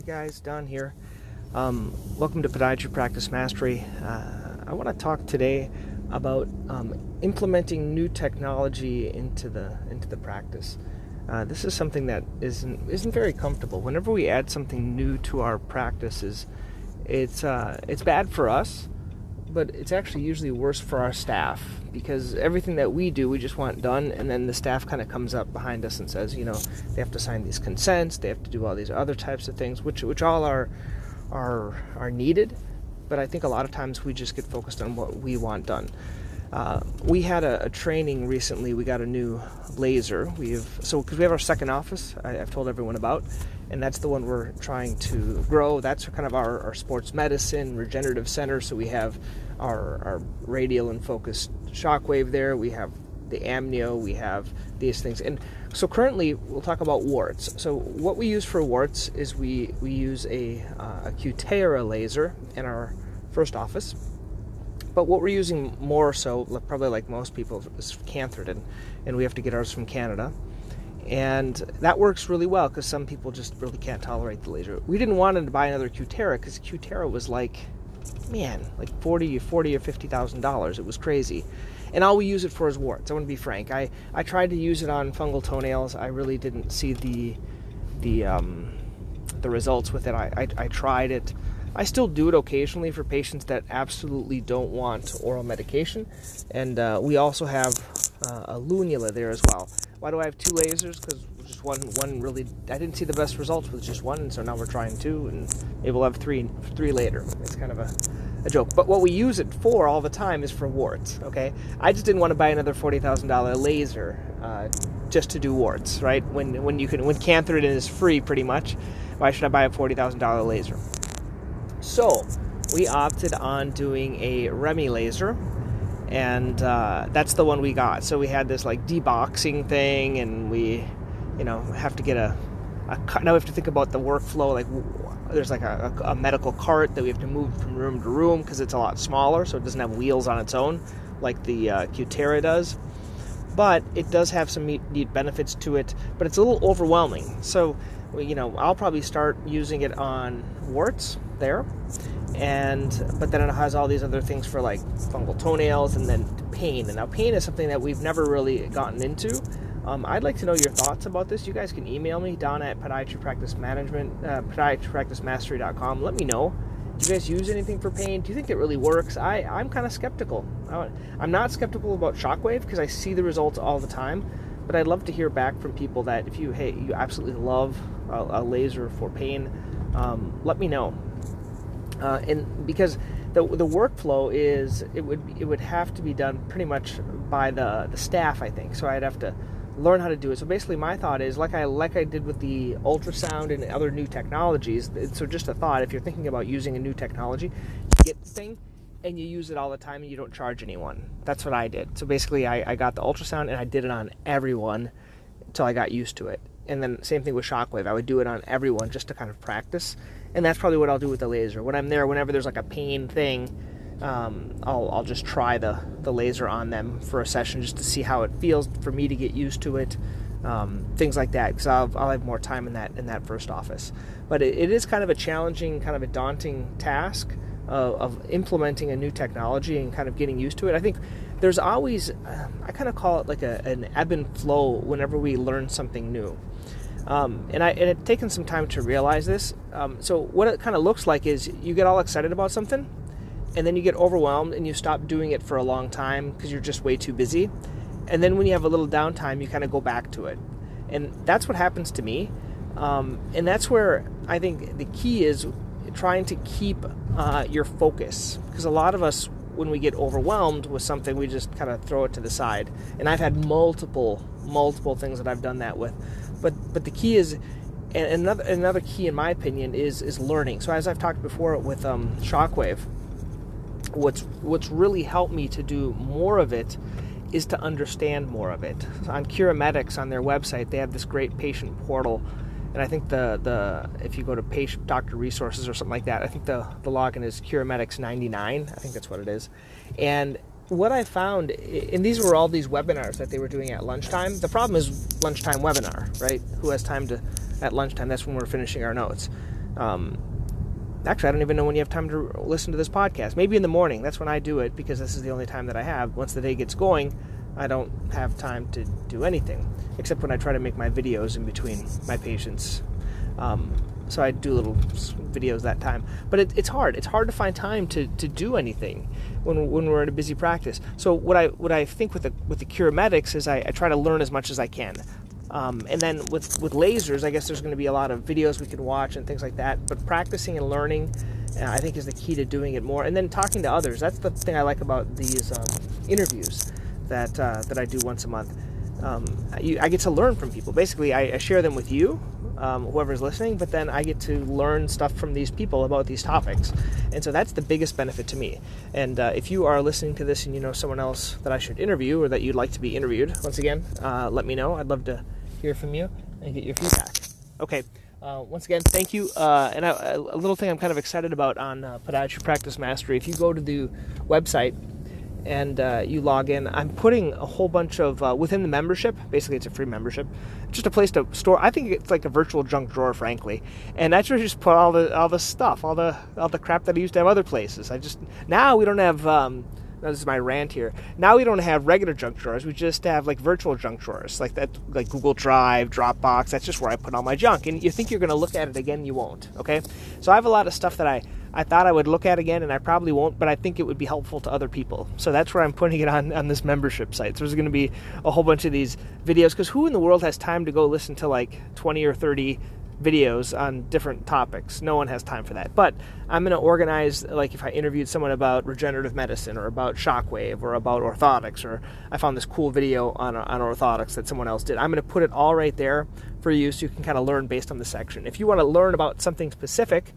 Hey guys, Don here. Um, welcome to Podiatry Practice Mastery. Uh, I want to talk today about um, implementing new technology into the into the practice. Uh, this is something that isn't isn't very comfortable. Whenever we add something new to our practices, it's uh, it's bad for us, but it's actually usually worse for our staff because everything that we do, we just want done, and then the staff kind of comes up behind us and says, you know, they have to sign these consents, they have to do all these other types of things, which which all are are are needed, but I think a lot of times we just get focused on what we want done. Uh, we had a, a, training recently. We got a new laser. We have so because we have our second office. I, have told everyone about, and that's the one we're trying to grow. That's kind of our, our sports medicine regenerative center. So we have our, our radial and focused shockwave there. We have the amnio. We have these things, and so currently we'll talk about warts. So what we use for warts is we we use a uh, a Cutera laser in our first office but what we're using more so, probably like most people, is Cantharidin, and we have to get ours from Canada. And that works really well because some people just really can't tolerate the laser. We didn't want to buy another Cutera because Cutera was like, man, like 40, 40 or fifty thousand dollars. It was crazy. And all we use it for is warts. I want to be frank. I, I tried to use it on fungal toenails. I really didn't see the the um, the results with it. I, I, I tried it I still do it occasionally for patients that absolutely don't want oral medication, and uh, we also have uh, a lunula there as well. Why do I have two lasers? Because just one, one really, I didn't see the best results with just one, and so now we're trying two, and maybe we'll have three, three later. It's kind of a, a joke. But what we use it for all the time is for warts. Okay, I just didn't want to buy another forty thousand dollar laser uh, just to do warts, right? When when you can, when Cantharidin is free, pretty much. Why should I buy a forty thousand dollar laser? So we opted on doing a Remy laser, and uh, that's the one we got. So we had this like deboxing thing, and we, you know, have to get a, a now we have to think about the workflow. Like there's like a, a, medical cart that we have to move from room to room because it's a lot smaller, so it doesn't have wheels on its own like the uh, Cutera does. But it does have some neat benefits to it, but it's a little overwhelming. So, you know, I'll probably start using it on warts there and but then it has all these other things for like fungal toenails and then pain and now pain is something that we've never really gotten into um, I'd like to know your thoughts about this. You guys can email me Don at podiatry practice management, uh, podiatrypracticemastery.com. Let me know. Do you guys use anything for pain? Do you think it really works? I, I'm kind of skeptical. I'm not skeptical about Shockwave because I see the results all the time, but I'd love to hear back from people that if you hey you absolutely love a, a laser for pain, um, let me know uh, and because the the workflow is it would it would have to be done pretty much by the the staff I think. So I'd have to learn how to do it. So basically my thought is like I like I did with the ultrasound and other new technologies so just a thought if you're thinking about using a new technology get the thing and you use it all the time and you don't charge anyone. That's what I did. So basically I, I got the ultrasound and I did it on everyone until I got used to it. And then same thing with shockwave. I would do it on everyone just to kind of practice and that's probably what I'll do with the laser. When I'm there, whenever there's like a pain thing, um, I'll, I'll just try the, the laser on them for a session just to see how it feels for me to get used to it, um, things like that. Because I'll, I'll have more time in that in that first office. But it, it is kind of a challenging, kind of a daunting task of, of implementing a new technology and kind of getting used to it. I think there's always, uh, I kind of call it like a, an ebb and flow whenever we learn something new. Um, and I and it taken some time to realize this. Um, so what it kind of looks like is you get all excited about something, and then you get overwhelmed and you stop doing it for a long time because you're just way too busy. And then when you have a little downtime, you kind of go back to it, and that's what happens to me. Um, and that's where I think the key is trying to keep uh, your focus because a lot of us when we get overwhelmed with something we just kind of throw it to the side and i've had multiple multiple things that i've done that with but but the key is and another another key in my opinion is is learning. So as I've talked before with um, Shockwave, what's what's really helped me to do more of it is to understand more of it. On CuraMedix on their website, they have this great patient portal, and I think the the if you go to patient doctor resources or something like that, I think the the login is CuraMedix ninety nine. I think that's what it is, and what I found, and these were all these webinars that they were doing at lunchtime. The problem is lunchtime webinar, right? Who has time to at lunchtime? That's when we're finishing our notes. Um, actually, I don't even know when you have time to listen to this podcast. Maybe in the morning. That's when I do it because this is the only time that I have. Once the day gets going, I don't have time to do anything except when I try to make my videos in between my patients. Um, so I do little videos that time. But it, it's hard. It's hard to find time to, to do anything when, when we're in a busy practice. So what I what I think with the with the CuraMedix is I, I try to learn as much as I can. Um, and then with with lasers, I guess there's going to be a lot of videos we can watch and things like that. But practicing and learning, uh, I think, is the key to doing it more. And then talking to others. That's the thing I like about these um, interviews that uh, that I do once a month. Um, I, I, get to learn from people. Basically, I, I share them with you, um, whoever's listening, but then I get to learn stuff from these people about these topics. And so that's the biggest benefit to me. And uh, if you are listening to this and you know someone else that I should interview or that you'd like to be interviewed, once again, uh, let me know. I'd love to hear from you and get your feedback. Okay. Uh, once again, thank you. Uh, and I, a little thing I'm kind of excited about on uh, Podiatry Practice Mastery. If you go to the website and uh, you log in. I'm putting a whole bunch of uh, within the membership. Basically, it's a free membership, just a place to store. I think it's like a virtual junk drawer, frankly. And that's where I just put all the all the stuff, all the all the crap that I used to have other places. I just now we don't have. Um, this is my rant here. Now we don't have regular junk drawers. We just have like virtual junk drawers, like that, like Google Drive, Dropbox. That's just where I put all my junk. And you think you're going to look at it again, you won't. Okay, so I have a lot of stuff that I I thought I would look at again, and I probably won't, but I think it would be helpful to other people. So that's where I'm putting it on, on this membership site. So there's going to be a whole bunch of these videos, because who in the world has time to go listen to like 20 or 30 videos on different topics? No one has time for that. But I'm going to organize, like if I interviewed someone about regenerative medicine or about shockwave or about orthotics, or I found this cool video on, on orthotics that someone else did, I'm going to put it all right there for you so you can kind of learn based on the section. If you want to learn about something specific,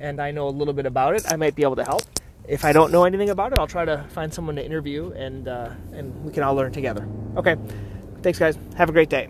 and I know a little bit about it, I might be able to help. If I don't know anything about it, I'll try to find someone to interview and uh, and we can all learn together. Okay, thanks guys. Have a great day.